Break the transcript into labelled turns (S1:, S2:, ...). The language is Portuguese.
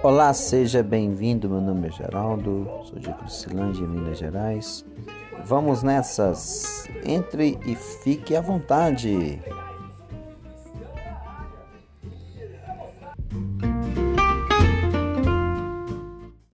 S1: Olá, seja bem-vindo. Meu nome é Geraldo, sou de Crucilândia, Minas Gerais. Vamos nessas. Entre e fique à vontade.